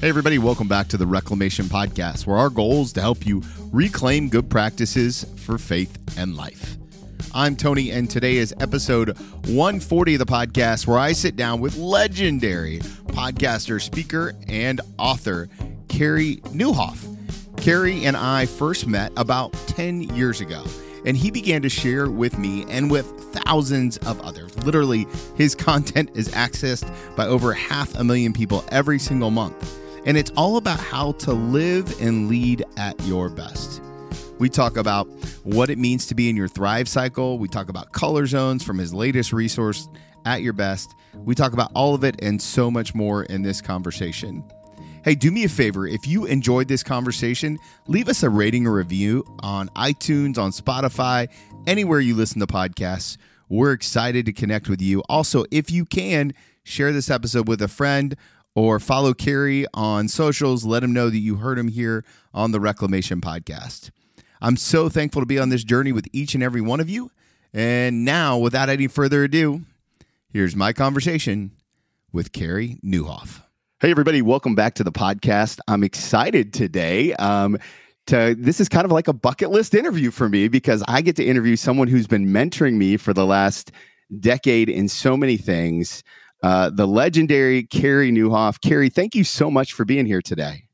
Hey, everybody, welcome back to the Reclamation Podcast, where our goal is to help you reclaim good practices for faith and life. I'm Tony, and today is episode 140 of the podcast, where I sit down with legendary podcaster, speaker, and author Carey Nieuwhof. Carey and I first met about 10 years ago, and he began to share with me and with thousands of others. Literally, his content is accessed by over half a million people every single month and it's all about how to live and lead at your best. We talk about what it means to be in your Thrive cycle. We talk about color zones from his latest resource, At Your Best. We talk about all of it and so much more in this conversation. Hey, do me a favor. If you enjoyed this conversation, leave us a rating or review on iTunes, on Spotify, anywhere you listen to podcasts. We're excited to connect with you. Also, if you can, share this episode with a friend or follow Carey on socials. Let him know that you heard him here on the Reclamation Podcast. I'm so thankful to be on this journey with each and every one of you. And now, without any further ado, here's my conversation with Carey Nieuwhof. Hey, everybody, welcome back to the podcast. I'm excited today. Um, to, this is kind of like a bucket list interview for me because I get to interview someone who's been mentoring me for the last decade in so many things uh, the legendary Carey Nieuwhof. Carey, thank you so much for being here today.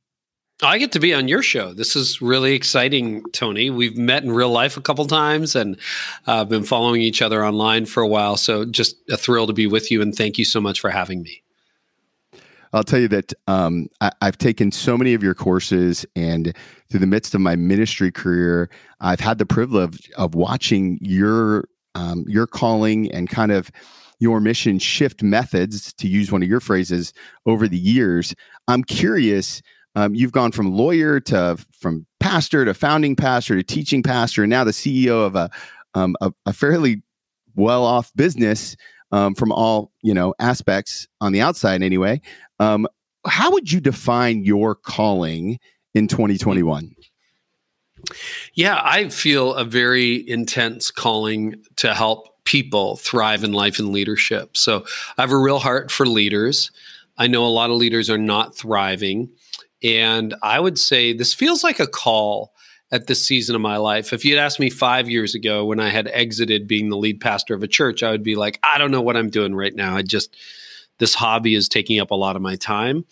I get to be on your show. This is really exciting, Tony. We've met in real life a couple times and uh, been following each other online for a while. So, just a thrill to be with you, and thank you so much for having me. I'll tell you that um, I, have taken so many of your courses, and through the midst of my ministry career, I've had the privilege of watching your um, your calling and kind of your mission shift methods, to use one of your phrases, over the years. I'm curious. Um, you've gone from lawyer to from pastor to founding pastor to teaching pastor, and now the CEO of a um, a, a, fairly well off business um, from all you know aspects on the outside. Anyway, um, how would you define your calling in 2021? Yeah, I feel a very intense calling to help people thrive in life and leadership. So I have a real heart for leaders. I know a lot of leaders are not thriving. And I would say this feels like a call at this season of my life. If you'd asked me five years ago when I had exited being the lead pastor of a church, I would be like, I don't know what I'm doing right now. I just, this hobby is taking up a lot of my time.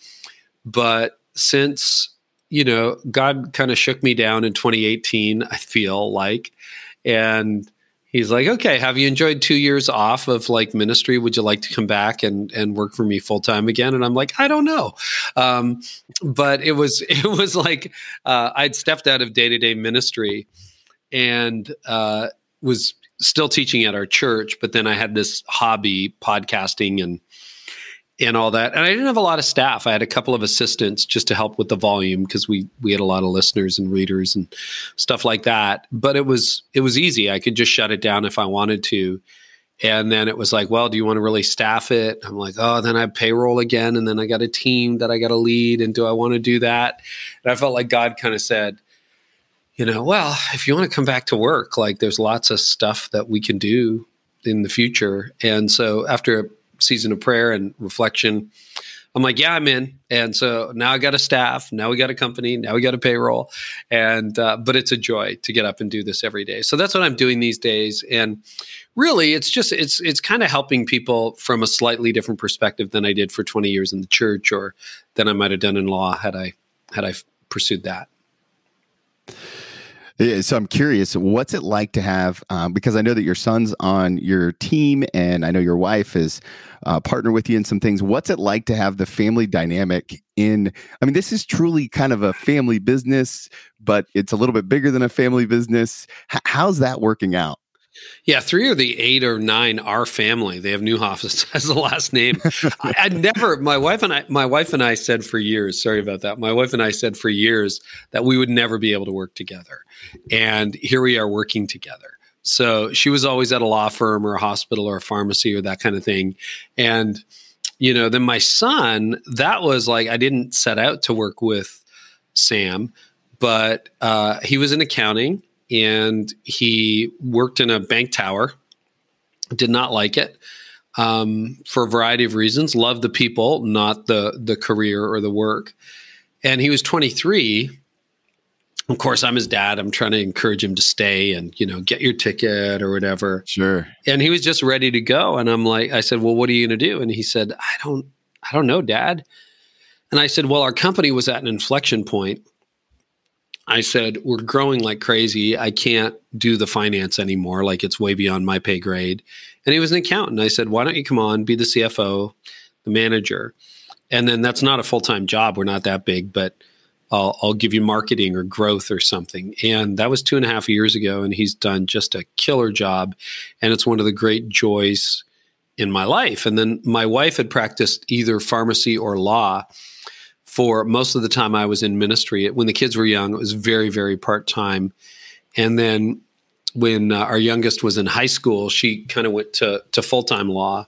But since, you know, God kind of shook me down in 2018, I feel like, and he's like, okay, have you enjoyed two years off of like ministry? Would you like to come back and and work for me full time again? And I'm like, I don't know. Um, but it was it was like uh, I'd stepped out of day to day ministry and uh, was still teaching at our church, but then I had this hobby podcasting and and all that. And I didn't have a lot of staff. I had a couple of assistants just to help with the volume because we we had a lot of listeners and readers and stuff like that. But it was it was easy. I could just shut it down if I wanted to. And then it was like, well, do you want to really staff it? I'm like, oh, then I have payroll again, and then I got a team that I got to lead, and do I want to do that? And I felt like God kind of said, you know, well, if you want to come back to work, like there's lots of stuff that we can do in the future. And so after season of prayer and reflection. I'm like, yeah, I'm in. And so now I got a staff. Now we got a company. Now we got a payroll. And, uh, but it's a joy to get up and do this every day. So that's what I'm doing these days. And really, it's just, it's, it's kind of helping people from a slightly different perspective than I did for 20 years in the church or than I might have done in law had I, had I pursued that. So I'm curious, what's it like to have? Um, because I know that your son's on your team, and I know your wife is uh, partner with you in some things. What's it like to have the family dynamic in? I mean, this is truly kind of a family business, but it's a little bit bigger than a family business. H- how's that working out? Yeah, three or the eight or nine are family. They have Nieuwhof as the last name. I, I, never. My wife and I. My wife and I said for years. Sorry about that. My wife and I said for years that we would never be able to work together, and here we are working together. So she was always at a law firm or a hospital or a pharmacy or that kind of thing, and you know, then my son. That was like I didn't set out to work with Sam, but uh, he was in accounting and he worked in a bank tower. Did not like it um, for a variety of reasons. Loved the people, not the the career or the work. And he was 23. Of course, I'm his dad. I'm trying to encourage him to stay and, you know, get your ticket or whatever. Sure. And he was just ready to go. And I'm like, I said, well, what are you going to do? And he said, I don't, I don't know, dad. And I said, well, our company was at an inflection point. I said, we're growing like crazy. I can't do the finance anymore. Like it's way beyond my pay grade. And he was an accountant. I said, why don't you come on, be the CFO, the manager? And then that's not a full time job. We're not that big, but I'll, I'll give you marketing or growth or something. And that was two and a half years ago. And he's done just a killer job. And it's one of the great joys in my life. And then my wife had practiced either pharmacy or law for most of the time I was in ministry. When the kids were young, it was very, very part time. And then when uh, our youngest was in high school, she kind of went to, to full time law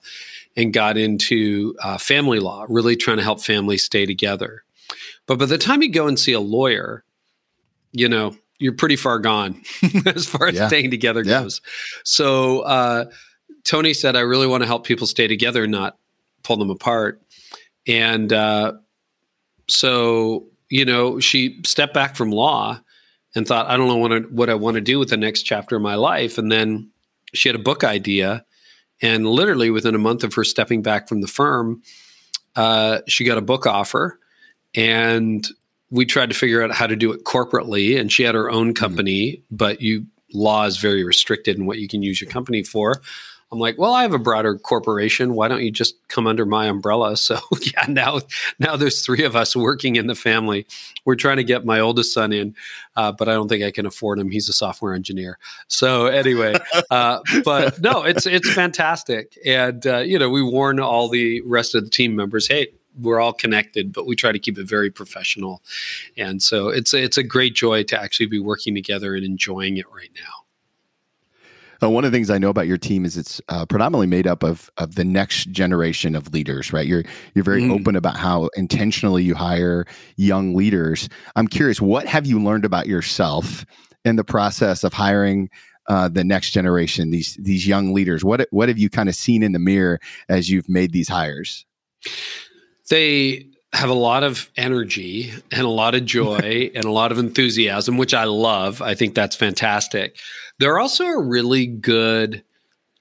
and got into uh, family law, really trying to help families stay together. But by the time you go and see a lawyer, you know, you're pretty far gone as far as yeah. staying together yeah. goes. So uh, Toni said, I really want to help people stay together, not pull them apart. And uh, so, you know, she stepped back from law and thought, I don't know what I, what I want to do with the next chapter of my life. And then she had a book idea and literally within a month of her stepping back from the firm, uh, she got a book offer. And we tried to figure out how to do it corporately. And she had her own mm-hmm. company, mm-hmm. but you law is very restricted in what you can use your company for. I'm like, well, I have a broader corporation. Why don't you just come under my umbrella? So yeah, now now there's three of us working in the family. We're trying to get my oldest son in, uh, but I don't think I can afford him. He's a software engineer. So anyway, uh, but no, it's it's fantastic, and uh, you know we warn all the rest of the team members, hey, we're all connected, but we try to keep it very professional. And so it's it's a great joy to actually be working together and enjoying it right now. Uh, one of the things I know about your team is it's uh, predominantly made up of of the next generation of leaders, right? You're you're very mm. open about how intentionally you hire young leaders. I'm curious, what have you learned about yourself in the process of hiring uh, the next generation, these these young leaders? What what have you kind of seen in the mirror as you've made these hires? They have a lot of energy and a lot of joy and a lot of enthusiasm, which I love. I think that's fantastic. They're also a really good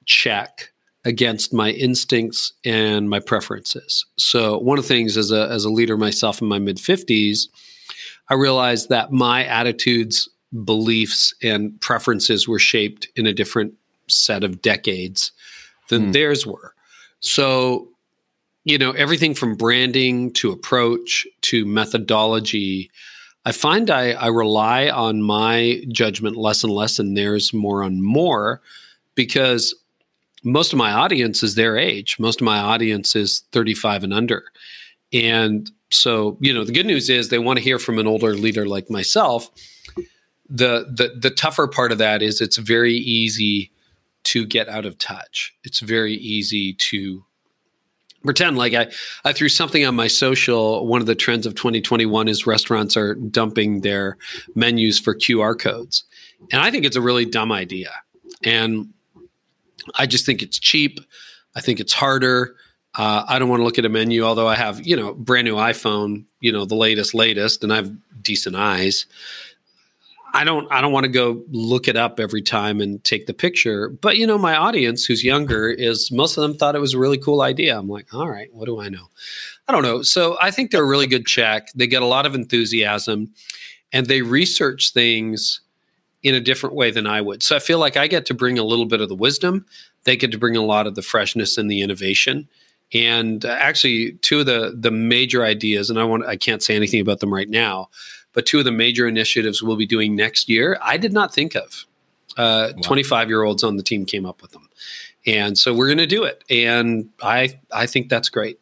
check against my instincts and my preferences. So one of the things as a as a leader myself in my mid 50s, I realized that my attitudes, beliefs and preferences were shaped in a different set of decades than mm. theirs were. So, you know, everything from branding to approach to methodology I find I, I rely on my judgment less and less and theirs more and more because most of my audience is their age. Most of my audience is 35 and under. And so, you know, the good news is they want to hear from an older leader like myself. The the the tougher part of that is it's very easy to get out of touch. It's very easy to pretend like I, I threw something on my social. One of the trends of 2021 is restaurants are dumping their menus for QR codes. And I think it's a really dumb idea. And I just think it's cheap. I think it's harder. Uh, I don't want to look at a menu, although I have, you know, brand new iPhone, you know, the latest, latest, and I have decent eyes. I don't I don't want to go look it up every time and take the picture. But you know, my audience who's younger is most of them thought it was a really cool idea. I'm like, all right, what do I know? I don't know. So I think they're a really good check. They get a lot of enthusiasm and they research things in a different way than I would. So I feel like I get to bring a little bit of the wisdom. They get to bring a lot of the freshness and the innovation. And uh, actually, two of the the major ideas, and I want I can't say anything about them right now, but two of the major initiatives we'll be doing next year, I did not think of. 25 uh, year olds on the team came up with them. And so we're going to do it. And I, I think that's great.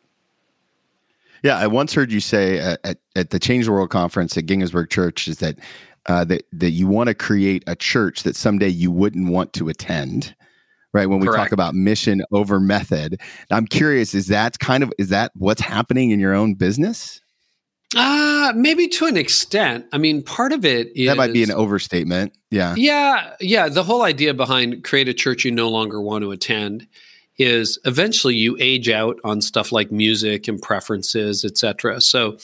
Yeah, I once heard you say at, at the Change the World conference at Ginghamsburg Church is that uh, that that you want to create a church that someday you wouldn't want to attend. Right when we Correct. talk about mission over method, I'm curious: is that kind of is that what's happening in your own business? Uh, maybe to an extent. I mean, part of it is that might be an overstatement. Yeah. Yeah. Yeah. The whole idea behind create a church you no longer want to attend is eventually you age out on stuff like music and preferences, etc. So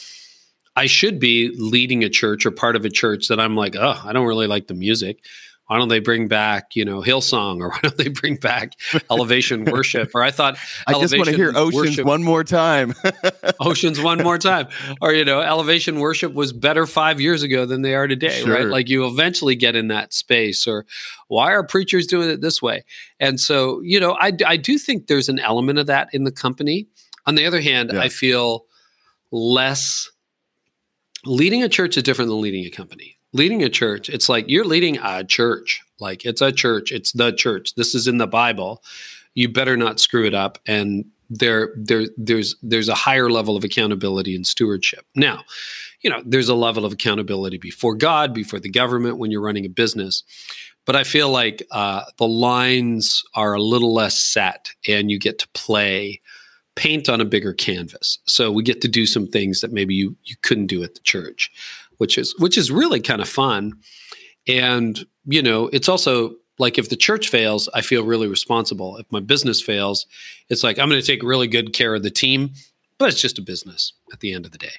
I should be leading a church or part of a church that I'm like, oh, I don't really like the music why don't they bring back you know hillsong or why don't they bring back elevation worship? Or i thought i just want to hear oceans worship, one more time. Oceans one more time. Or you know elevation worship was better five years ago than they are today sure. right like you eventually get in that space. Or why are preachers doing it this way? And so you know i, I do think there's an element of that in the company. On the other hand yeah. i feel less leading a church is different than leading a company leading a church it's like you're leading a church. Like it's a church it's the church. This is in the bible. You better not screw it up. And there there there's there's a higher level of accountability and stewardship. Now you know there's a level of accountability before god before the government when you're running a business. But i feel like uh, the lines are a little less set and you get to play paint on a bigger canvas. So we get to do some things that maybe you you couldn't do at the church which is which is really kind of fun. And you know, it's also like if the church fails, I feel really responsible. If my business fails, it's like I'm going to take really good care of the team, but it's just a business at the end of the day.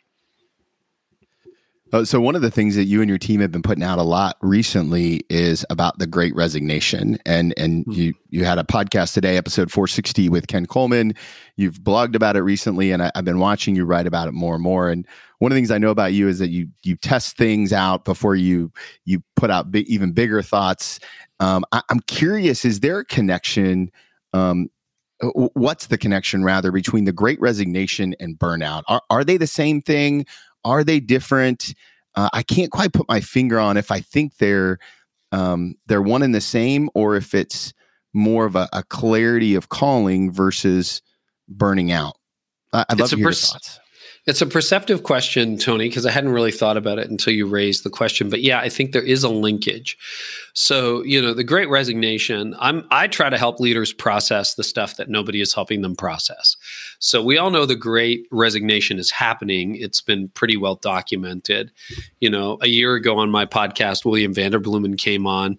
Uh, so one of the things that you and your team have been putting out a lot recently is about the Great Resignation, and and mm-hmm. you you had a podcast today, episode 460 with Ken Coleman. You've blogged about it recently, and I, have been watching you write about it more and more. And one of the things I know about you is that you you test things out before you you put out big, even bigger thoughts. Um, I, am curious: is there a connection? Um, what's the connection rather between the Great Resignation and burnout? Are are they the same thing? Are they different? Uh, I can't quite put my finger on if I think they're um, they're one and the same, or if it's more of a, a clarity of calling versus burning out. I'd love to hear pers- your thoughts. It's a perceptive question, Tony, because I hadn't really thought about it until you raised the question. But yeah, I think there is a linkage. So, you know, the great resignation, I'm I try to help leaders process the stuff that nobody is helping them process. So we all know the great resignation is happening. It's been pretty well documented. You know, a year ago on my podcast, William Vanderbloemen came on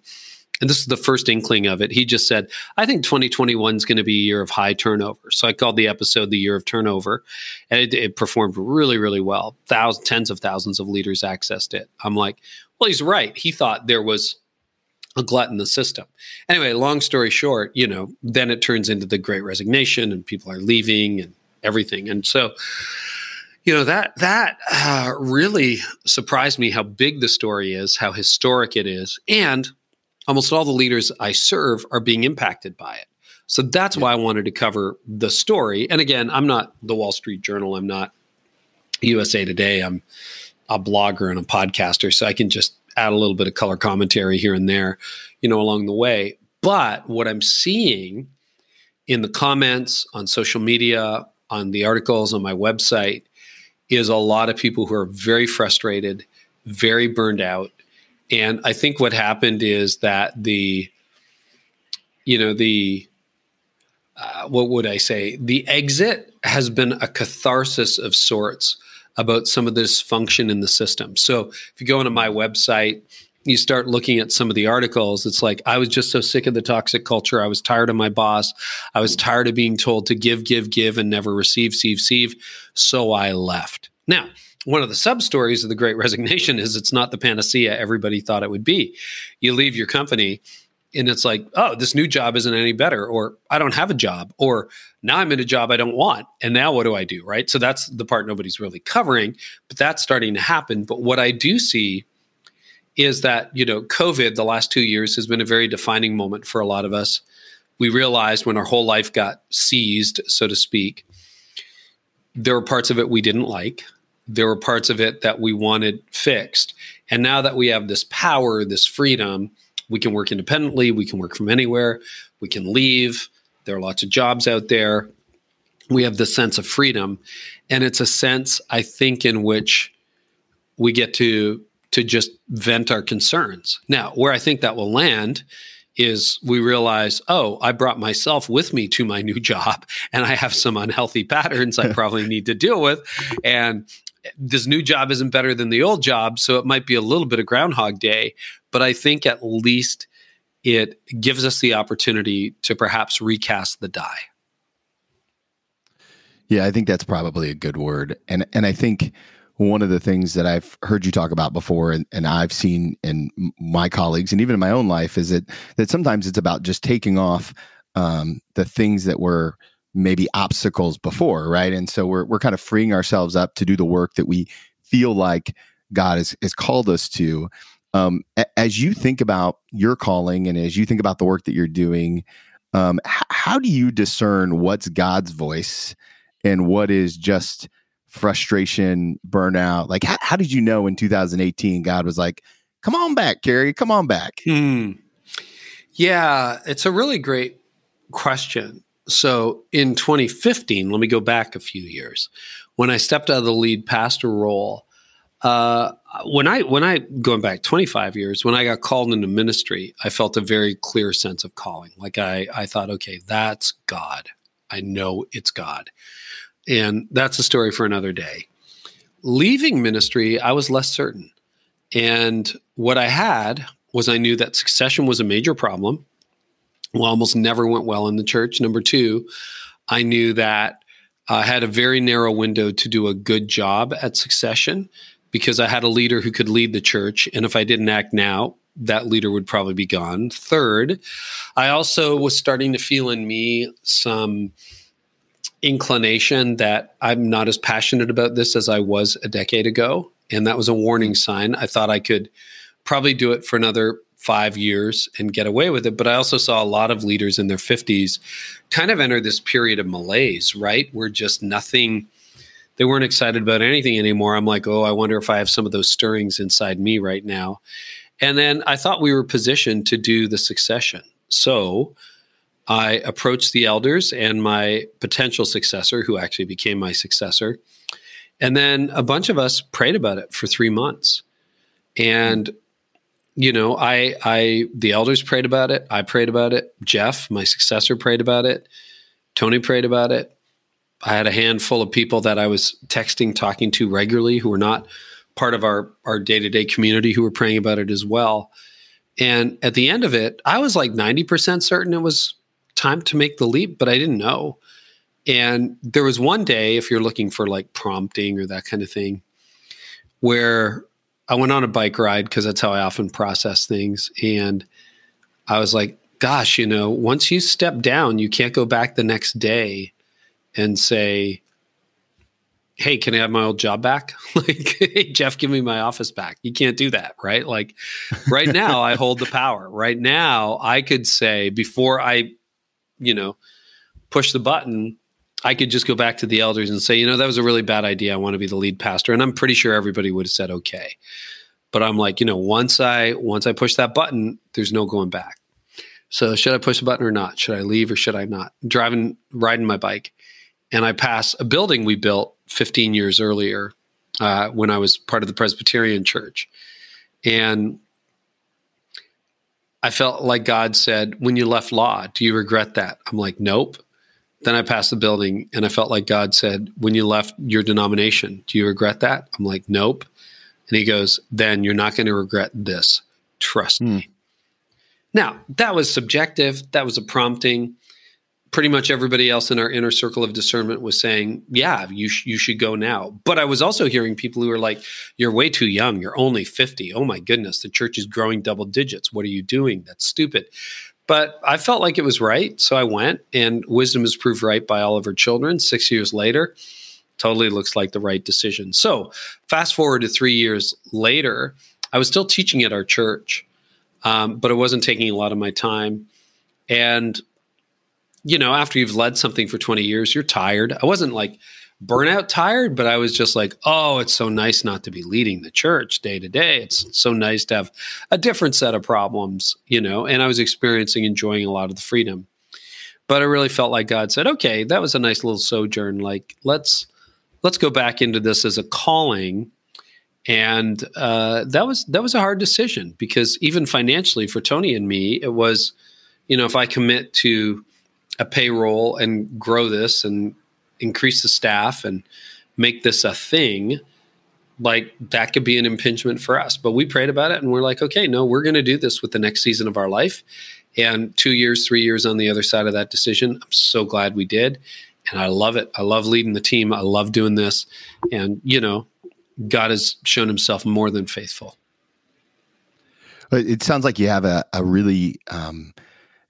and this is the first inkling of it. He just said, I think 2021 is going to be a year of high turnover. So I called the episode The Year of Turnover, and it, it performed really, really well. Thousands, tens of thousands of leaders accessed it. I'm like, well, he's right. He thought there was a glut in the system. Anyway, long story short, you know, then it turns into the great resignation and people are leaving and everything. And so, you know that that uh, really surprised me how big the story is, how historic it is, and almost all the leaders I serve are being impacted by it. So that's yeah. why I wanted to cover the story. And again, I'm not the Wall Street Journal. I'm not USA Today. I'm a blogger and a podcaster. So I can just add a little bit of color commentary here and there, you know, along the way. But what I'm seeing in the comments on social media, on the articles on my website, is a lot of people who are very frustrated, very burned out, and I think what happened is that the, you know, the, uh, what would I say? The exit has been a catharsis of sorts about some of the dysfunction in the system. So if you go onto my website, you start looking at some of the articles, it's like, I was just so sick of the toxic culture. I was tired of my boss. I was tired of being told to give, give, give, and never receive, receive, receive. So I left. Now, one of the sub stories of the great resignation is it's not the panacea everybody thought it would be. You leave your company and it's like, oh, this new job isn't any better, or I don't have a job, or now I'm in a job I don't want. And now what do I do? Right. So that's the part nobody's really covering, but that's starting to happen. But what I do see is that, you know, COVID the last two years has been a very defining moment for a lot of us. We realized when our whole life got seized, so to speak, there were parts of it we didn't like there were parts of it that we wanted fixed. And now that we have this power, this freedom, we can work independently, we can work from anywhere, we can leave. There are lots of jobs out there. We have this sense of freedom. And it's a sense, I think, in which we get to to just vent our concerns. Now, where I think that will land is we realize, oh, I brought myself with me to my new job and I have some unhealthy patterns I probably need to deal with. And this new job isn't better than the old job, so it might be a little bit of Groundhog Day, but I think at least it gives us the opportunity to perhaps recast the die. Yeah, I think that's probably a good word, and and I think one of the things that I've heard you talk about before, and, and I've seen in my colleagues and even in my own life, is that that sometimes it's about just taking off um, the things that were maybe obstacles before, right? And so we're we're kind of freeing ourselves up to do the work that we feel like God has, has called us to. Um, as you think about your calling and as you think about the work that you're doing, um, h- how do you discern what's God's voice and what is just frustration, burnout? Like, how, how did you know in 2018 God was like, "Come on back, Carey, come on back"? Hmm. Yeah, it's a really great question. So in 2015, let me go back a few years. When I stepped out of the lead pastor role, uh, when I when I going back 25 years, when I got called into ministry, I felt a very clear sense of calling. Like I I thought, okay, that's God. I know it's God. And that's a story for another day. Leaving ministry, I was less certain. And what I had was I knew that succession was a major problem. Well, almost never went well in the church. Number two, I knew that I had a very narrow window to do a good job at succession because I had a leader who could lead the church. And if I didn't act now, that leader would probably be gone. Third, I also was starting to feel in me some inclination that I'm not as passionate about this as I was a decade ago. And that was a warning sign. I thought I could probably do it for another five years and get away with it. But I also saw a lot of leaders in their 50s kind of enter this period of malaise, right? Where just nothing, they weren't excited about anything anymore. I'm like, oh, I wonder if I have some of those stirrings inside me right now. And then I thought we were positioned to do the succession. So I approached the elders and my potential successor, who actually became my successor. And then a bunch of us prayed about it for three months. And you know, I I the elders prayed about it. I prayed about it. Jeff, my successor, prayed about it. Toni prayed about it. I had a handful of people that I was texting, talking to regularly who were not part of our our day to day community who were praying about it as well. And at the end of it, I was like ninety percent certain it was time to make the leap, but I didn't know. And there was one day, if you're looking for like prompting or that kind of thing, where I went on a bike ride because that's how I often process things. And I was like, gosh, you know, once you step down, you can't go back the next day and say, hey, can I have my old job back? like, hey, Jeff, give me my office back. You can't do that, right? Like, right now, I hold the power. Right now, I could say, before I, you know, push the button, I could just go back to the elders and say, you know, that was a really bad idea. I want to be the lead pastor. And I'm pretty sure everybody would have said okay. But I'm like, you know, once I once I push that button, there's no going back. So should I push the button or not? Should I leave or should I not? Driving, riding my bike, and I pass a building we built 15 years earlier uh, when I was part of the Presbyterian Church, and I felt like God said, "When you left law, do you regret that?" I'm like, "Nope." Then I passed the building and I felt like God said, When you left your denomination, do you regret that? I'm like, Nope. And he goes, Then you're not going to regret this. Trust me. Hmm. Now, that was subjective. That was a prompting. Pretty much everybody else in our inner circle of discernment was saying, Yeah, you, sh- you should go now. But I was also hearing people who were like, You're way too young. You're only 50. Oh my goodness. The church is growing double digits. What are you doing? That's stupid. But I felt like it was right. So I went, and wisdom is proved right by all of her children. Six years later, totally looks like the right decision. So fast forward to three years later, I was still teaching at our church, um, but it wasn't taking a lot of my time. And, you know, after you've led something for 20 years, you're tired. I wasn't like, burnout tired, but I was just like, oh, it's so nice not to be leading the church day to day. It's so nice to have a different set of problems, you know, and I was experiencing, enjoying a lot of the freedom. But I really felt like God said, okay, that was a nice little sojourn. Like, let's let's go back into this as a calling. And uh, that was that was a hard decision because even financially for Toni and me, it was, you know, if I commit to a payroll and grow this and increase the staff and make this a thing, like that could be an impingement for us. But we prayed about it and we're like, okay, no, we're going to do this with the next season of our life. And two years, three years on the other side of that decision, I'm so glad we did. And I love it. I love leading the team. I love doing this. And, you know, God has shown himself more than faithful. It sounds like you have a, a really um,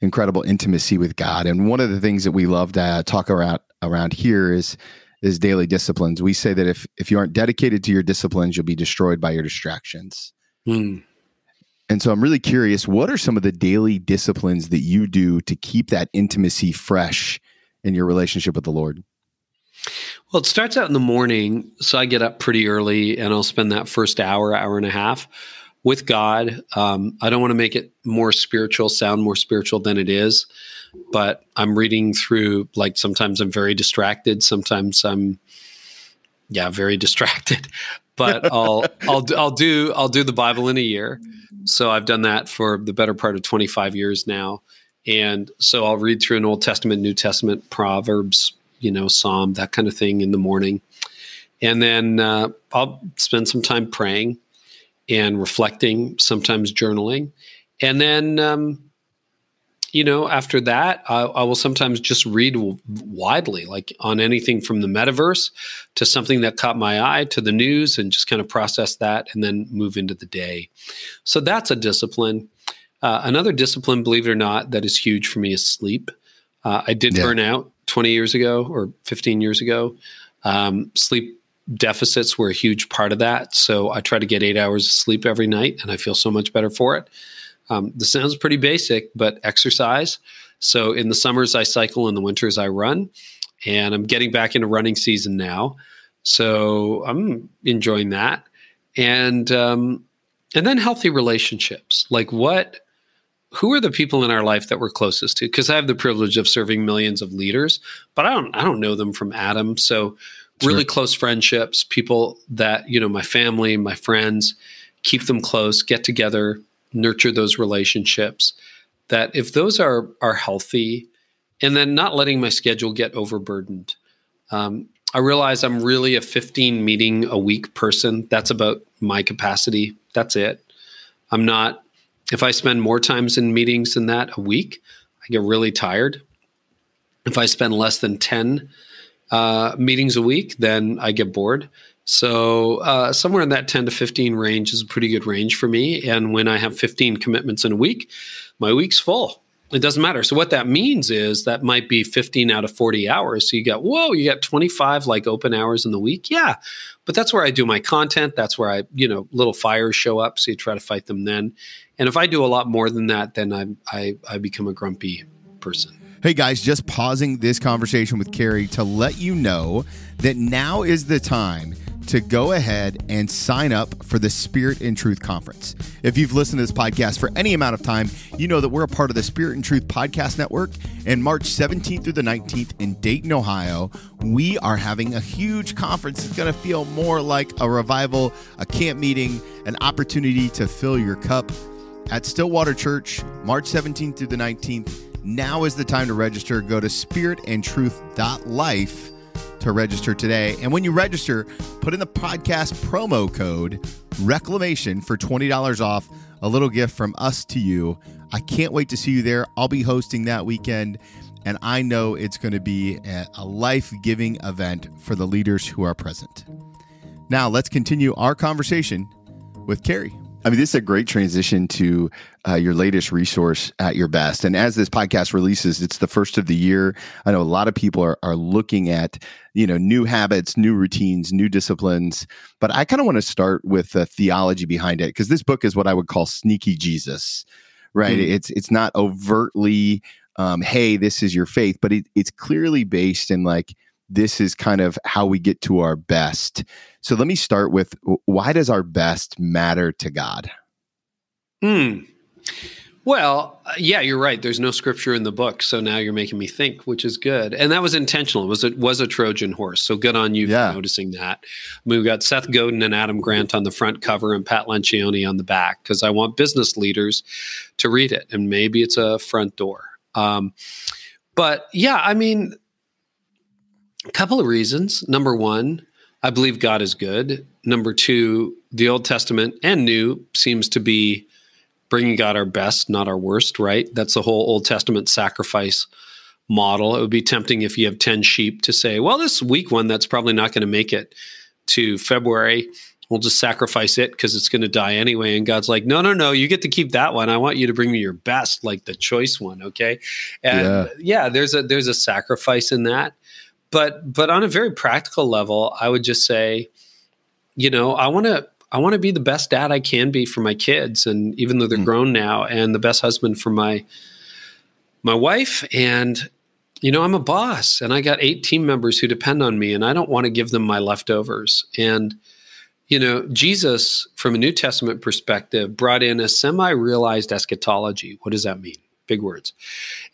incredible intimacy with God. And one of the things that we love to talk around around here is is daily disciplines. We say that if if you aren't dedicated to your disciplines, you'll be destroyed by your distractions. Mm. And so I'm really curious, what are some of the daily disciplines that you do to keep that intimacy fresh in your relationship with the Lord? Well, it starts out in the morning. So I get up pretty early and I'll spend that first hour, hour and a half with God. Um, I don't want to make it more spiritual, sound more spiritual than it is, but I'm reading through, like, sometimes I'm very distracted. Sometimes I'm, yeah, very distracted. But I'll, I'll, I'll do, I'll do the Bible in a year. So I've done that for the better part of 25 years now. And so I'll read through an Old Testament, New Testament, Proverbs, you know, Psalm, that kind of thing in the morning. And then uh, I'll spend some time praying and reflecting, sometimes journaling. And then, um, you know, after that, I, I, will sometimes just read widely, like on anything from the metaverse to something that caught my eye to the news and just kind of process that and then move into the day. So that's a discipline. Uh, another discipline, believe it or not, that is huge for me is sleep. Uh, I did yeah. burn out 20 years ago or 15 years ago. Um, sleep deficits were a huge part of that. So I try to get eight hours of sleep every night, and I feel so much better for it. Um, this sounds pretty basic, but exercise. So in the summers, I cycle, in the winters, I run, and I'm getting back into running season now. So I'm enjoying that, and um, and then healthy relationships. Like what? Who are the people in our life that we're closest to? Because I have the privilege of serving millions of leaders, but I don't I don't know them from Adam. So really close friendships, people that, you know, my family, my friends, keep them close, get together, nurture those relationships. That if those are are healthy, and then not letting my schedule get overburdened. Um, I realize I'm really a 15 meeting a week person. That's about my capacity. That's it. I'm not, if I spend more times in meetings than that a week, I get really tired. If I spend less than 10 uh, meetings a week, then I get bored. So uh, somewhere in that 10 to 15 range is a pretty good range for me. And when I have 15 commitments in a week, my week's full. It doesn't matter. So what that means is that might be 15 out of 40 hours. So you got, whoa, you got 25 like open hours in the week. Yeah. But that's where I do my content. That's where I, you know, little fires show up. So you try to fight them then. And if I do a lot more than that, then I, I, I become a grumpy person. Hey guys, just pausing this conversation with Carey to let you know that now is the time to go ahead and sign up for the Spirit and Truth Conference. If you've listened to this podcast for any amount of time, you know that we're a part of the Spirit and Truth Podcast Network. And March 17th through the 19th in Dayton, Ohio, we are having a huge conference. It's going to feel more like a revival, a camp meeting, an opportunity to fill your cup at Stillwater Church, March 17th through the 19th. Now is the time to register. Go to spiritandtruth.life to register today. And when you register, put in the podcast promo code reclamation for $20 off, a little gift from us to you. I can't wait to see you there. I'll be hosting that weekend, and I know it's going to be a life giving event for the leaders who are present. Now, let's continue our conversation with Carey. I mean, this is a great transition to uh, your latest resource at your best. And as this podcast releases, it's the first of the year. I know a lot of people are, are looking at, you know, new habits, new routines, new disciplines. But I kind of want to start with the theology behind it because this book is what I would call sneaky Jesus, right? Mm. It's it's not overtly, um, hey, this is your faith, but it, it's clearly based in like this is kind of how we get to our best. So let me start with why does our best matter to God? Hmm. Well, uh, yeah, you're right. There's no scripture in the book, so now you're making me think, which is good. And that was intentional. It was a, was a Trojan horse. So good on you yeah. for noticing that. I mean, we've got Seth Godin and Adam Grant on the front cover and Pat Lencioni on the back because I want business leaders to read it, and maybe it's a front door. Um, but yeah, I mean, a couple of reasons. Number one, I believe God is good. Number two, the Old Testament and New seems to be bringing God our best, not our worst, right? That's the whole Old Testament sacrifice model. It would be tempting if you have 10 sheep to say, well, this weak one that's probably not going to make it to February. we'll just sacrifice it because it's going to die anyway. And God's like, no, no, no, you get to keep that one. I want you to bring me your best, like the choice one. Okay. And yeah, yeah there's a, there's a sacrifice in that. But, but on a very practical level, I would just say, you know, I want to, I want to be the best dad I can be for my kids. And even though they're mm. grown now and the best husband for my, my wife and you know i'm a boss and i got eight team members who depend on me and i don't want to give them my leftovers and you know jesus from a new testament perspective brought in a semi-realized eschatology what does that mean big words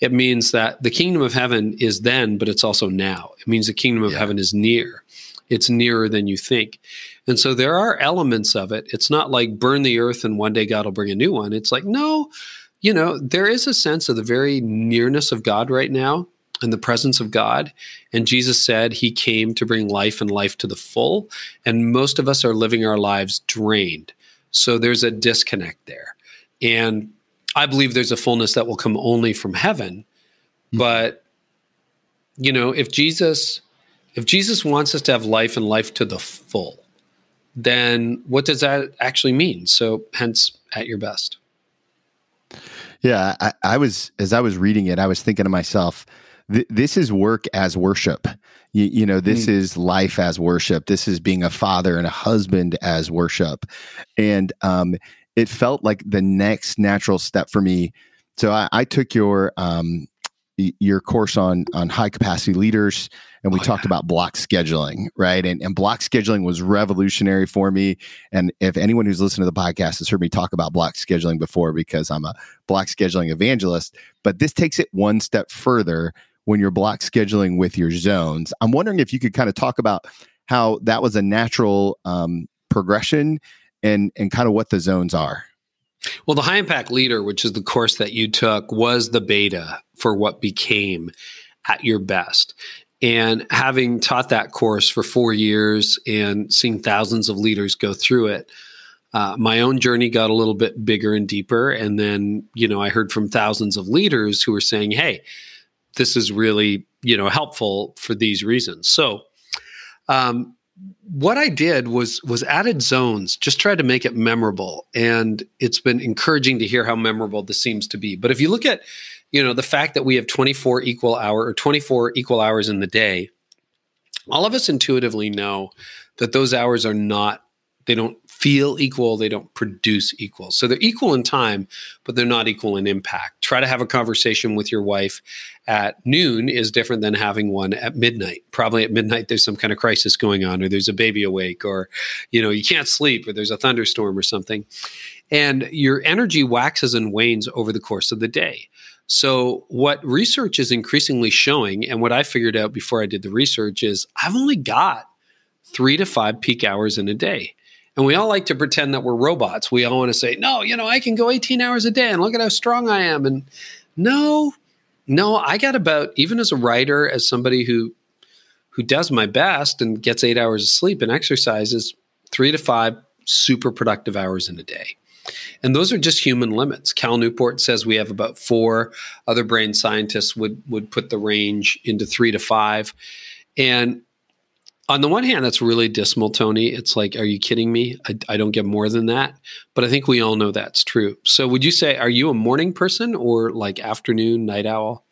it means that the kingdom of heaven is then but it's also now it means the kingdom of yeah. heaven is near it's nearer than you think and so there are elements of it it's not like burn the earth and one day god will bring a new one it's like no you know, there is a sense of the very nearness of God right now and the presence of God. And Jesus said he came to bring life and life to the full. And most of us are living our lives drained. So there's a disconnect there. And I believe there's a fullness that will come only from heaven. Mm-hmm. But, you know, if Jesus. If Jesus wants us to have life and life to the full, then what does that actually mean? So, hence, at your best. Yeah, I, I, was as I was reading it, I was thinking to myself, th- this is work as worship. You, you know, this mm. is life as worship. This is being a father and a husband as worship, and um, it felt like the next natural step for me. So I, I took your um, your course on on high capacity leaders and we oh, talked yeah. about block scheduling right and, and block scheduling was revolutionary for me and if anyone who's listened to the podcast has heard me talk about block scheduling before because i'm a block scheduling evangelist but this takes it one step further when you're block scheduling with your zones i'm wondering if you could kind of talk about how that was a natural um, progression and and kind of what the zones are well, the high impact leader, which is the course that you took, was the beta for what became at your best. And having taught that course for four years and seeing thousands of leaders go through it, uh, my own journey got a little bit bigger and deeper. And then, you know, I heard from thousands of leaders who were saying, hey, this is really, you know, helpful for these reasons. So, um, what I did was was added zones, just tried to make it memorable, and it's been encouraging to hear how memorable this seems to be. But if you look at, you know, the fact that we have 24 equal hour or 24 equal hours in the day, all of us intuitively know that those hours are not they don't feel equal, they don't produce equal. So they're equal in time, but they're not equal in impact. Try to have a conversation with your wife at noon is different than having one at midnight. Probably at midnight there's some kind of crisis going on or there's a baby awake or you know, you can't sleep or there's a thunderstorm or something. And your energy waxes and wanes over the course of the day. So, what research is increasingly showing, and what I figured out before I did the research, is I've only got three to five peak hours in a day. And we all like to pretend that we're robots. We all want to say, no, you know, I can go 18 hours a day and look at how strong I am. And no, no, I got about, even as a writer, as somebody who, who does my best and gets eight hours of sleep and exercises three to five super productive hours in a day. And those are just human limits. Cal Newport says we have about four. Other brain scientists would would put the range into three to five. And on the one hand, that's really dismal, Tony. It's like, are you kidding me? I, I, don't get more than that. But I think we all know that's true. So, would you say, are you a morning person or like afternoon, night owl?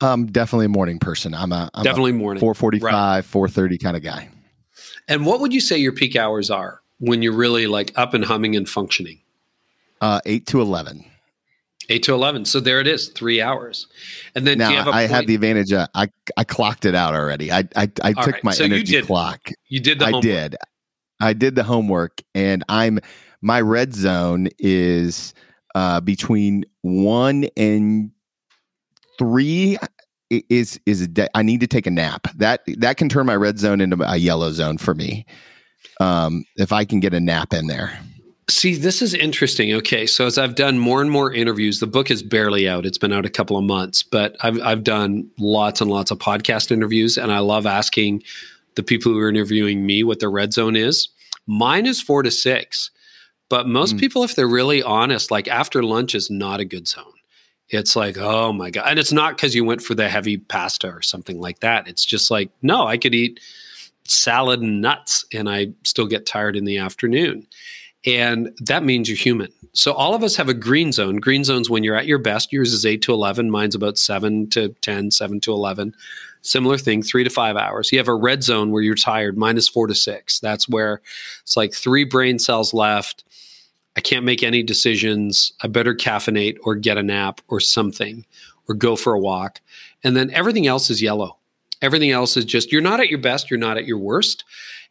I'm definitely a morning person. I'm a I'm definitely a morning, four forty five, four thirty kind of guy. And what would you say your peak hours are when you're really like up and humming and functioning? Uh, eight to eleven. Eight to eleven. So there it is, three hours. And then now have I had the advantage. Of, I I clocked it out already. I I, I took right. my so energy you clock. You did the. I homework. did. I did the homework, and I'm my red zone is uh, between one and three is is a de- I need to take a nap. That that can turn my red zone into a yellow zone for me. Um, if I can get a nap in there. See, this is interesting. Okay, so as I've done more and more interviews, the book is barely out. It's been out a couple of months, but I've I've done lots and lots of podcast interviews, and I love asking the people who are interviewing me what their red zone is. Mine is four to six, but most mm. people, if they're really honest, like after lunch is not a good zone. It's like, oh my god, and it's not because you went for the heavy pasta or something like that. It's just like, no, I could eat salad and nuts and I still get tired in the afternoon. And that means you're human. So all of us have a green zone. Green zone's when you're at your best. Yours is 8 to 11. Mine's about 7 to 10, 7 to 11. Similar thing, 3 to 5 hours. You have a red zone where you're tired. Mine is 4 to 6. That's where it's like three brain cells left. I can't make any decisions. I better caffeinate or get a nap or something or go for a walk. And then everything else is yellow. Everything else is just you're not at your best, you're not at your worst.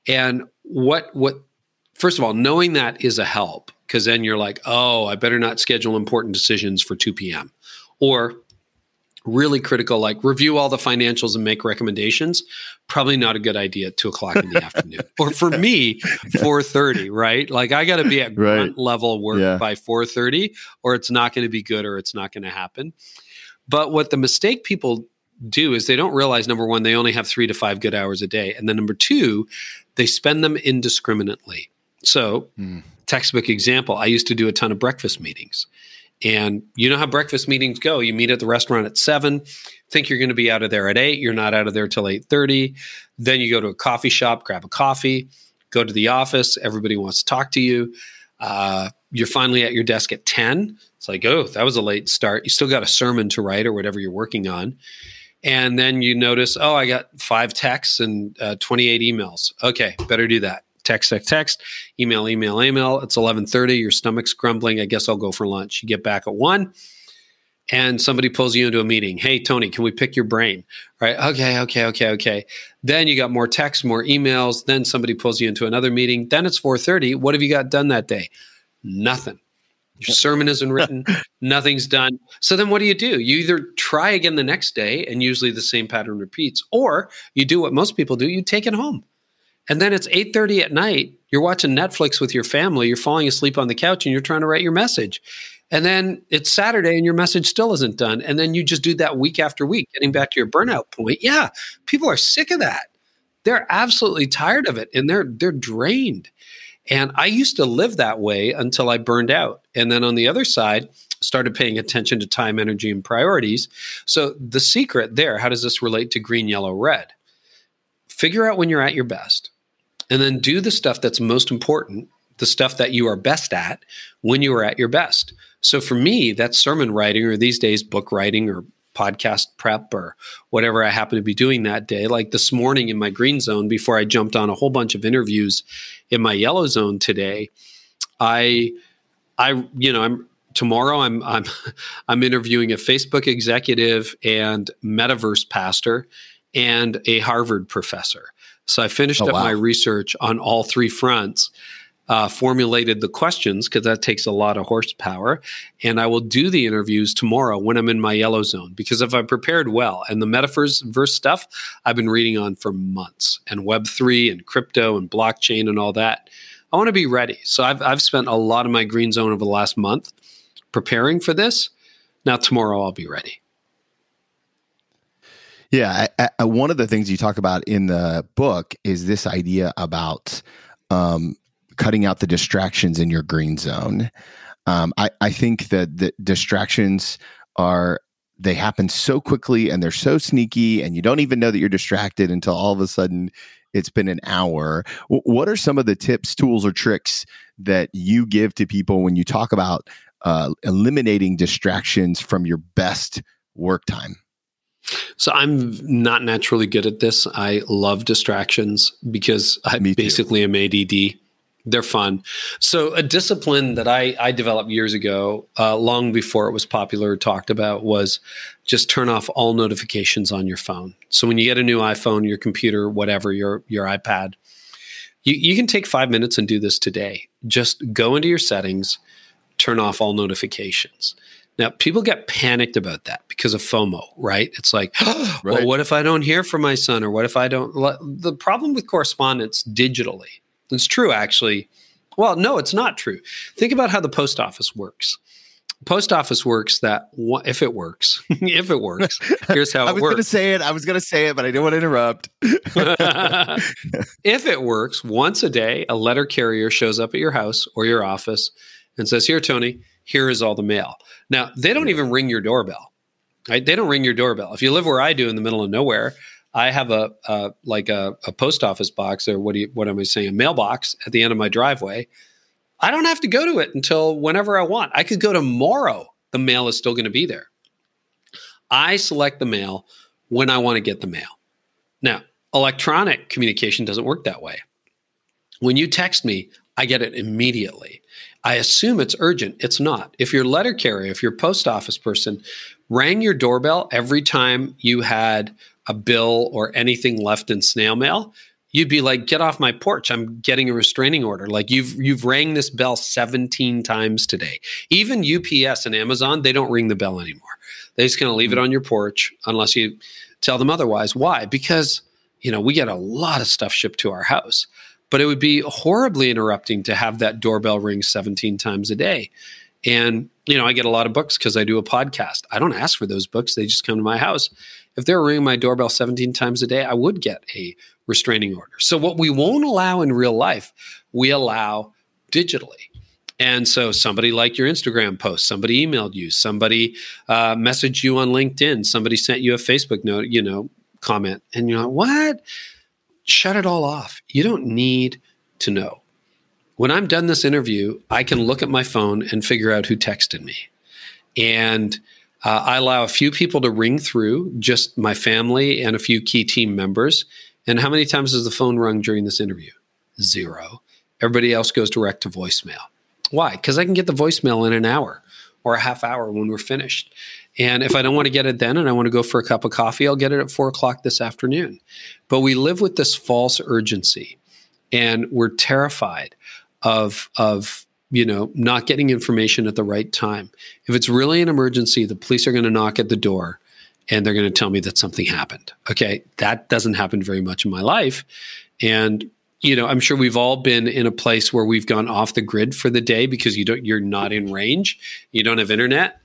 And what what first of all, knowing that is a help because then you're like, oh, I better not schedule important decisions for 2 p.m. Or really critical, like review all the financials and make recommendations. Probably not a good idea at two o'clock in the afternoon. Or for me, 4:30, right? Like I got to be at right. grunt level work yeah. by 4:30, or it's not going to be good, or it's not going to happen. But what the mistake people do is they don't realize number one, they only have three to five good hours a day. And then number two, they spend them indiscriminately. So, mm. textbook example, I used to do a ton of breakfast meetings. And you know how breakfast meetings go. You meet at the restaurant at seven, think you're going to be out of there at eight. You're not out of there till eight thirty. Then you go to a coffee shop, grab a coffee, go to the office. Everybody wants to talk to you. Uh, you're finally at your desk at ten. It's like, oh, that was a late start. You still got a sermon to write or whatever you're working on. And then you notice, oh, I got five texts and uh, 28 emails. Okay, better do that. Text, text, text, email, email, email. It's 11:30. Your stomach's grumbling. I guess I'll go for lunch. You get back at one, and somebody pulls you into a meeting. Hey, Toni, can we pick your brain? Right? Okay, okay, okay, okay. Then you got more texts, more emails. Then somebody pulls you into another meeting. Then it's 4:30. What have you got done that day? Nothing. Your sermon isn't written, nothing's done. So then what do you do? You either try again the next day and usually the same pattern repeats, or you do what most people do, you take it home. And then it's 8:30 at night, you're watching Netflix with your family, you're falling asleep on the couch and you're trying to write your message. And then it's Saturday and your message still isn't done. And then you just do that week after week, getting back to your burnout point. Yeah, people are sick of that. They're absolutely tired of it and they're they're drained. And I used to live that way until I burned out. And then on the other side, started paying attention to time, energy, and priorities. So the secret there, how does this relate to green, yellow, red? Figure out when you're at your best and then do the stuff that's most important, the stuff that you are best at when you are at your best. So for me, that's sermon writing or these days book writing or podcast prep or whatever I happen to be doing that day. Like this morning in my green zone, before I jumped on a whole bunch of interviews in my yellow zone today, I, I, you know, I'm tomorrow. I'm I'm I'm interviewing a Facebook executive and metaverse pastor and a Harvard professor. So I finished oh, up wow. my research on all three fronts uh, formulated the questions because that takes a lot of horsepower. And I will do the interviews tomorrow when I'm in my yellow zone because if I prepared well and the metaverse stuff I've been reading on for months and Web3 and crypto and blockchain and all that, I want to be ready. So I've, I've spent a lot of my green zone over the last month preparing for this. Now, tomorrow I'll be ready. Yeah, I, I, one of the things you talk about in the book is this idea about um, cutting out the distractions in your green zone. Um, I, I think that the distractions are they happen so quickly and they're so sneaky and you don't even know that you're distracted until all of a sudden it's been an hour w- what are some of the tips tools or tricks that you give to people when you talk about uh, eliminating distractions from your best work time so I'm not naturally good at this. I love distractions because I basically am ADD. They're fun. So a discipline that I, I developed years ago, uh, long before it was popular, or talked about was just turn off all notifications on your phone. So when you get a new iPhone, your computer, whatever, your your iPad, you, you can take five minutes and do this today. Just go into your settings, turn off all notifications. Now, people get panicked about that because of FOMO, right? It's like, right. well, what if I don't hear from my son? Or what if I don't? The problem with correspondence digitally, it's true actually. Well, no, it's not true. Think about how the post office works. Post office works that if it works, if it works, here's how it works. I was going to say it. I was going to say it, but I didn't want to interrupt. if it works, once a day, a letter carrier shows up at your house or your office and says, "Here, Toni, here is all the mail." Now, they don't even ring your doorbell. Right? They don't ring your doorbell. If you live where I do in the middle of nowhere, I have a, a like a, a, post office box or what do you, what am I saying? A mailbox at the end of my driveway. I don't have to go to it until whenever I want. I could go tomorrow. The mail is still going to be there. I select the mail when I want to get the mail. Now, electronic communication doesn't work that way. When you text me, I get it immediately. I assume it's urgent. It's not. If your letter carrier, if your post office person rang your doorbell every time you had a bill or anything left in snail mail, you'd be like, "Get off my porch! I'm getting a restraining order." Like you've you've rang this bell 17 times today. Even UPS and Amazon, they don't ring the bell anymore. They're just going to leave it mm-hmm. on your porch unless you tell them otherwise. Why? Because you know we get a lot of stuff shipped to our house, but it would be horribly interrupting to have that doorbell ring 17 times a day. And you know, I get a lot of books because I do a podcast. I don't ask for those books; they just come to my house if they were ringing my doorbell 17 times a day, I would get a restraining order. So, what we won't allow in real life, we allow digitally. And so, somebody liked your Instagram post, somebody emailed you, somebody uh, messaged you on LinkedIn, somebody sent you a Facebook note, you know, comment, and you're like, what? Shut it all off. You don't need to know. When I'm done this interview, I can look at my phone and figure out who texted me. And uh, I allow a few people to ring through, just my family and a few key team members. And how many times has the phone rung during this interview? Zero. Everybody else goes direct to voicemail. Why? Because I can get the voicemail in an hour or a half hour when we're finished. And if I don't want to get it then and I want to go for a cup of coffee, I'll get it at four o'clock this afternoon. But we live with this false urgency and we're terrified of, of you know, not getting information at the right time. If it's really an emergency, the police are going to knock at the door and they're going to tell me that something happened. Okay. That doesn't happen very much in my life. And, you know, I'm sure we've all been in a place where we've gone off the grid for the day because you don't, you're not in range. You don't have internet.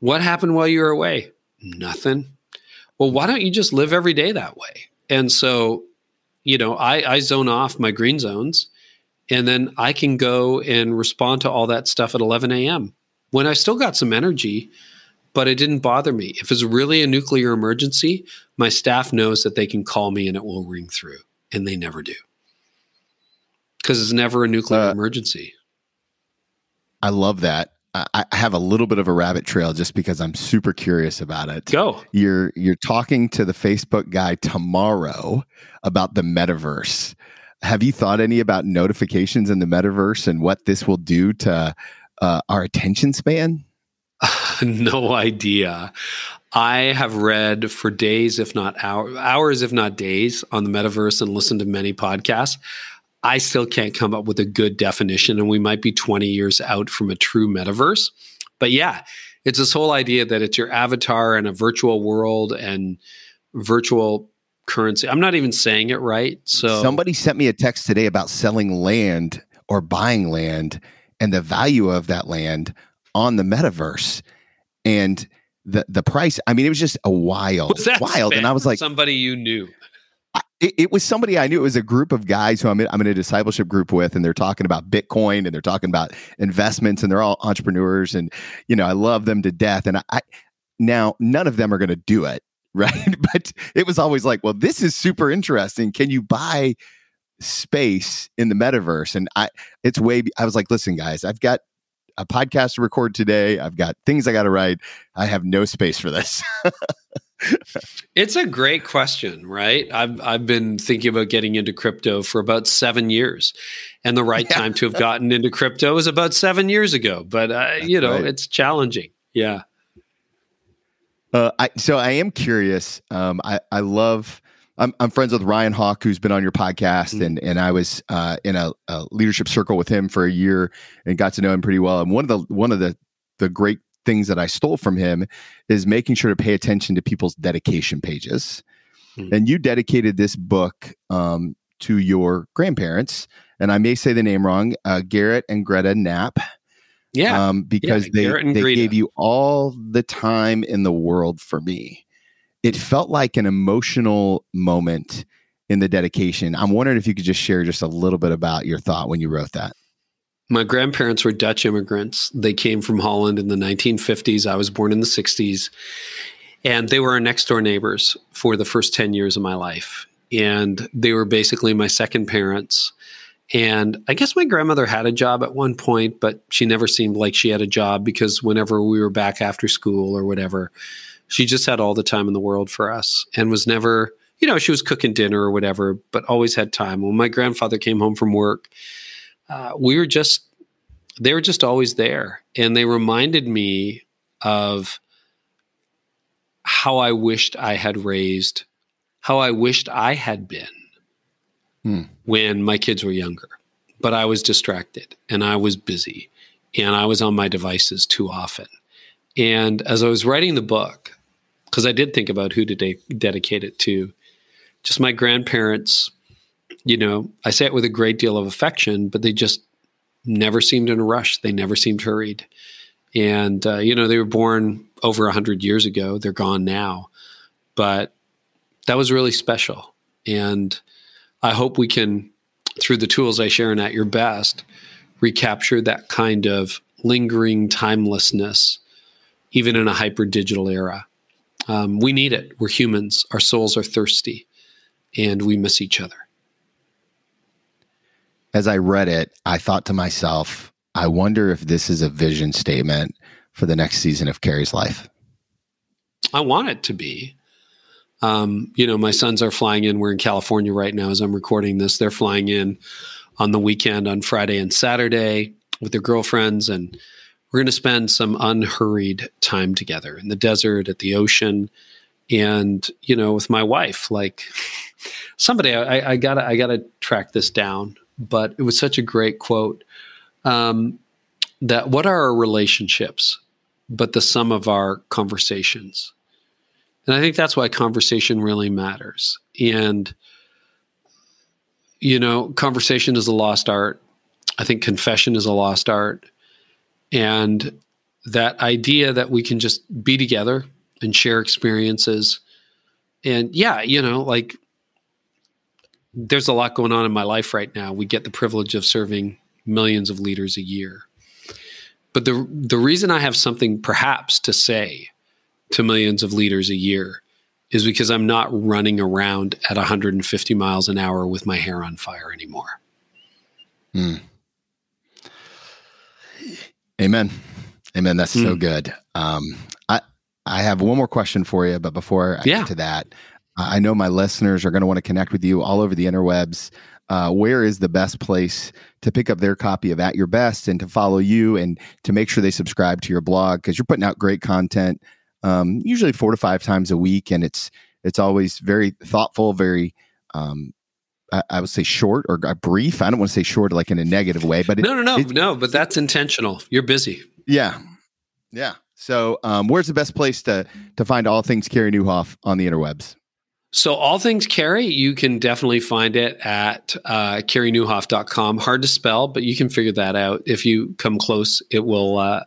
What happened while you were away? Nothing. Well, why don't you just live every day that way? And so, you know, I, I zone off my green zones and then I can go and respond to all that stuff at 11 a.m. when I still got some energy, but it didn't bother me. If it's really a nuclear emergency, my staff knows that they can call me and it will ring through, and they never do because it's never a nuclear uh, emergency. I love that. I have a little bit of a rabbit trail just because I'm super curious about it. Go. You're you're talking to the Facebook guy tomorrow about the metaverse have you thought any about notifications in the metaverse and what this will do to uh, our attention span? no idea. I have read for days, if not hours, hours, if not days, on the metaverse and listened to many podcasts. I still can't come up with a good definition, and we might be 20 years out from a true metaverse. But yeah, it's this whole idea that it's your avatar in a virtual world and virtual currency. I'm not even saying it right. So somebody sent me a text today about selling land or buying land and the value of that land on the metaverse. And the the price, I mean, it was just a wild, wild. And I was like, somebody you knew. It, it, was somebody I knew. It was a group of guys who I'm in, I'm in a discipleship group with, and they're talking about Bitcoin and they're talking about investments, and they're all entrepreneurs, and you know I love them to death. And I, I now none of them are going to do it, right? but it was always like, well, this is super interesting. Can you buy space in the metaverse? And I, it's way, I was like, listen, guys, I've got a podcast to record today. I've got things I got to write. I have no space for this. it's a great question, right? I've I've been thinking about getting into crypto for about seven years, and the right yeah. time to have gotten into crypto was about seven years ago. But uh, you know, right. it's challenging. Yeah. Uh, I, so I am curious. Um, I, I love. I'm, I'm friends with Ryan Hawk, who's been on your podcast, mm-hmm. and and I was uh, in a, a, leadership circle with him for a year and got to know him pretty well. And one of the one of the the great things that I stole from him is making sure to pay attention to people's dedication pages. Mm-hmm. And you dedicated this book um, to your grandparents, and I may say the name wrong, uh, Garrett and Greta Knapp. Yeah. Um, because yeah, they, they gave you all the time in the world for me. It felt like an emotional moment in the dedication. I'm wondering if you could just share just a little bit about your thought when you wrote that. My grandparents were Dutch immigrants. They came from Holland in the 1950s. I was born in the 60s. And they were our next door neighbors for the first 10 years of my life. And they were basically my second parents. And I guess my grandmother had a job at one point, but she never seemed like she had a job because whenever we were back after school or whatever, she just had all the time in the world for us and was never, you know, she was cooking dinner or whatever, but always had time. When my grandfather came home from work, uh, we were just, they were just always there. And they reminded me of how I wished I had raised, how I wished I had been hmm. when my kids were younger. But I was distracted and I was busy and I was on my devices too often. And as I was writing the book, because I did think about who to de- dedicate it to, just my grandparents, you know, I say it with a great deal of affection, but they just never seemed in a rush. They never seemed hurried. And, uh, you know, they were born over 100 years ago. They're gone now. But that was really special. And I hope we can, through the tools I share in At Your Best, recapture that kind of lingering timelessness, even in a hyper digital era. Um, we need it. We're humans. Our souls are thirsty, and we miss each other. As I read it, I thought to myself, I wonder if this is a vision statement for the next season of Carey's life. I want it to be. Um, you know, my sons are flying in. We're in California right now as I'm recording this. They're flying in on the weekend on Friday and Saturday with their girlfriends, and we're going to spend some unhurried time together in the desert, at the ocean, and you know, with my wife. Like somebody, I, I gotta, I gotta track this down. But it was such a great quote. Um, that what are our relationships, but the sum of our conversations and I think that's why conversation really matters. And, you know, conversation is a lost art. I think confession is a lost art. And that idea that we can just be together and share experiences. And yeah, you know, like there's a lot going on in my life right now. We get the privilege of serving millions of leaders a year. But the the reason I have something perhaps to say to millions of leaders a year is because I'm not running around at 150 miles an hour with my hair on fire anymore. Mm. Amen. Amen. That's mm. so hmm. good. Um, I I have one more question for you, but before I yeah. get to that, I know my listeners are going to want to connect with you all over the interwebs. Uh, where is the best place to pick up their copy of At Your Best and to follow you and to make sure they subscribe to your blog because you're putting out great content um, usually four to five times a week, and it's it's always very thoughtful, very um, I, I, would say short or brief. I don't want to say short like in a negative way, but it, no, no, no, it, no. But that's intentional. You're busy. Yeah, yeah. So, um, where's the best place to to find all things Carey Nieuwhof on the interwebs? So, all things Carey, you can definitely find it at uh, careynieuwhof.com. Hard to spell, but you can figure that out. If you come close, it will uh,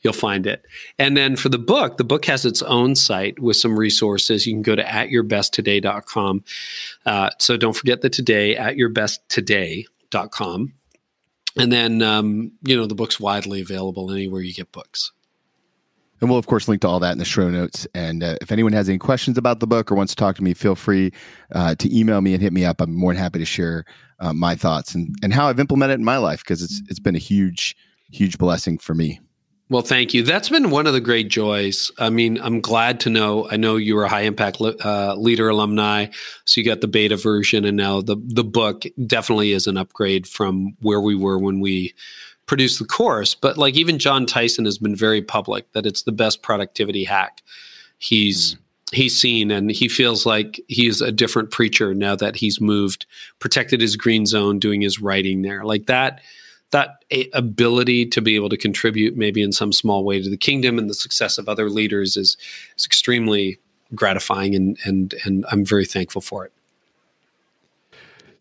you'll find it. And then for the book, the book has its own site with some resources. You can go to atyourbesttoday.com. Uh, so don't forget the today, at yourbesttoday.com. And then, um, you know, the book's widely available anywhere you get books. And we'll, of course, link to all that in the show notes. And uh, if anyone has any questions about the book or wants to talk to me, feel free uh, to email me and hit me up. I'm more than happy to share uh, my thoughts and, and how I've implemented it in my life because it's it's been a huge, huge blessing for me. Well, thank you. That's been one of the great joys. I mean, I'm glad to know. I know you were a high impact uh, leader alumni, so you got the beta version, and now the the book definitely is an upgrade from where we were when we produced the course. But like even Jon Tyson has been very public that it's the best productivity hack he's. Mm. He's seen and he feels like he's a different preacher now that he's moved, protected his green zone, doing his writing there. Like that, that ability to be able to contribute maybe in some small way to the kingdom and the success of other leaders is, is extremely gratifying and, and, and I'm very thankful for it.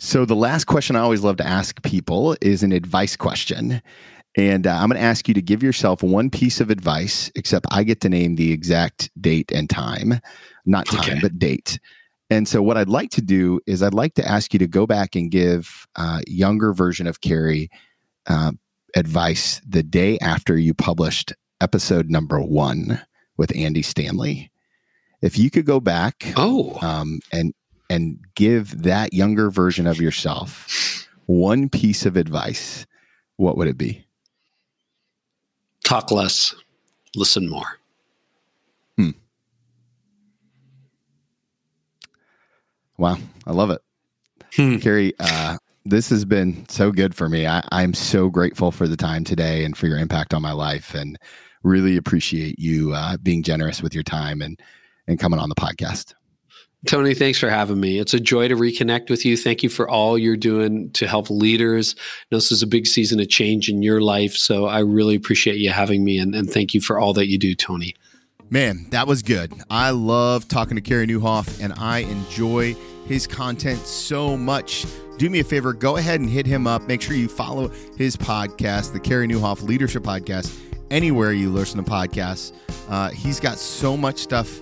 So the last question I always love to ask people is an advice question. And uh, I'm going to ask you to give yourself one piece of advice, except I get to name the exact date and time, not time, okay. but date. And so, what I'd like to do is, I'd like to ask you to go back and give a uh, younger version of Carey uh, advice the day after you published episode number one with Andy Stanley. If you could go back, oh, um, and and give that younger version of yourself one piece of advice, what would it be? Talk less, listen more. Hmm. Wow, I love it. Hmm. Carey, uh, this has been so good for me. I, I'm so grateful for the time today and for your impact on my life, and really appreciate you uh, being generous with your time and and coming on the podcast. Toni, thanks for having me. It's a joy to reconnect with you. Thank you for all you're doing to help leaders. this is a big season of change in your life. So I really appreciate you having me and, and thank you for all that you do, Toni. Man, that was good. I love talking to Carey Nieuwhof and I enjoy his content so much. Do me a favor, go ahead and hit him up. Make sure you follow his podcast, the Carey Nieuwhof Leadership Podcast, anywhere you listen to podcasts. Uh, he's got so much stuff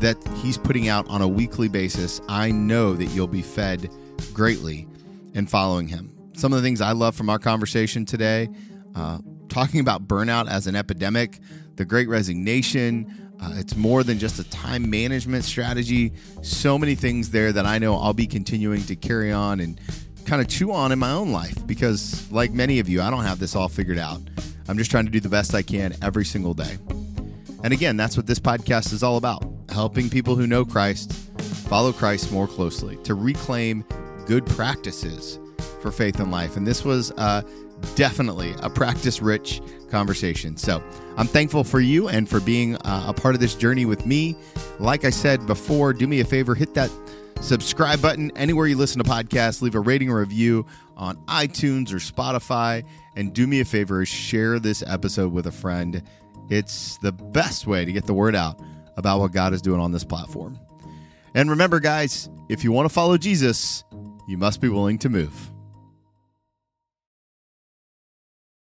that he's putting out on a weekly basis, I know that you'll be fed greatly in following him. Some of the things I love from our conversation today, uh, talking about burnout as an epidemic, the great resignation. Uh, it's more than just a time management strategy. So many things there that I know I'll be continuing to carry on and kind of chew on in my own life because, like many of you, I don't have this all figured out. I'm just trying to do the best I can every single day. And again, that's what this podcast is all about helping people who know Christ follow Christ more closely, to reclaim good practices for faith and life. And this was uh, definitely a practice rich conversation. So I'm thankful for you and for being uh, a part of this journey with me. Like I said before, do me a favor, hit that subscribe button anywhere you listen to podcasts, leave a rating or review on iTunes or Spotify, and do me a favor, share this episode with a friend. It's the best way to get the word out about what God is doing on this platform. And remember, guys, if you want to follow Jesus, you must be willing to move.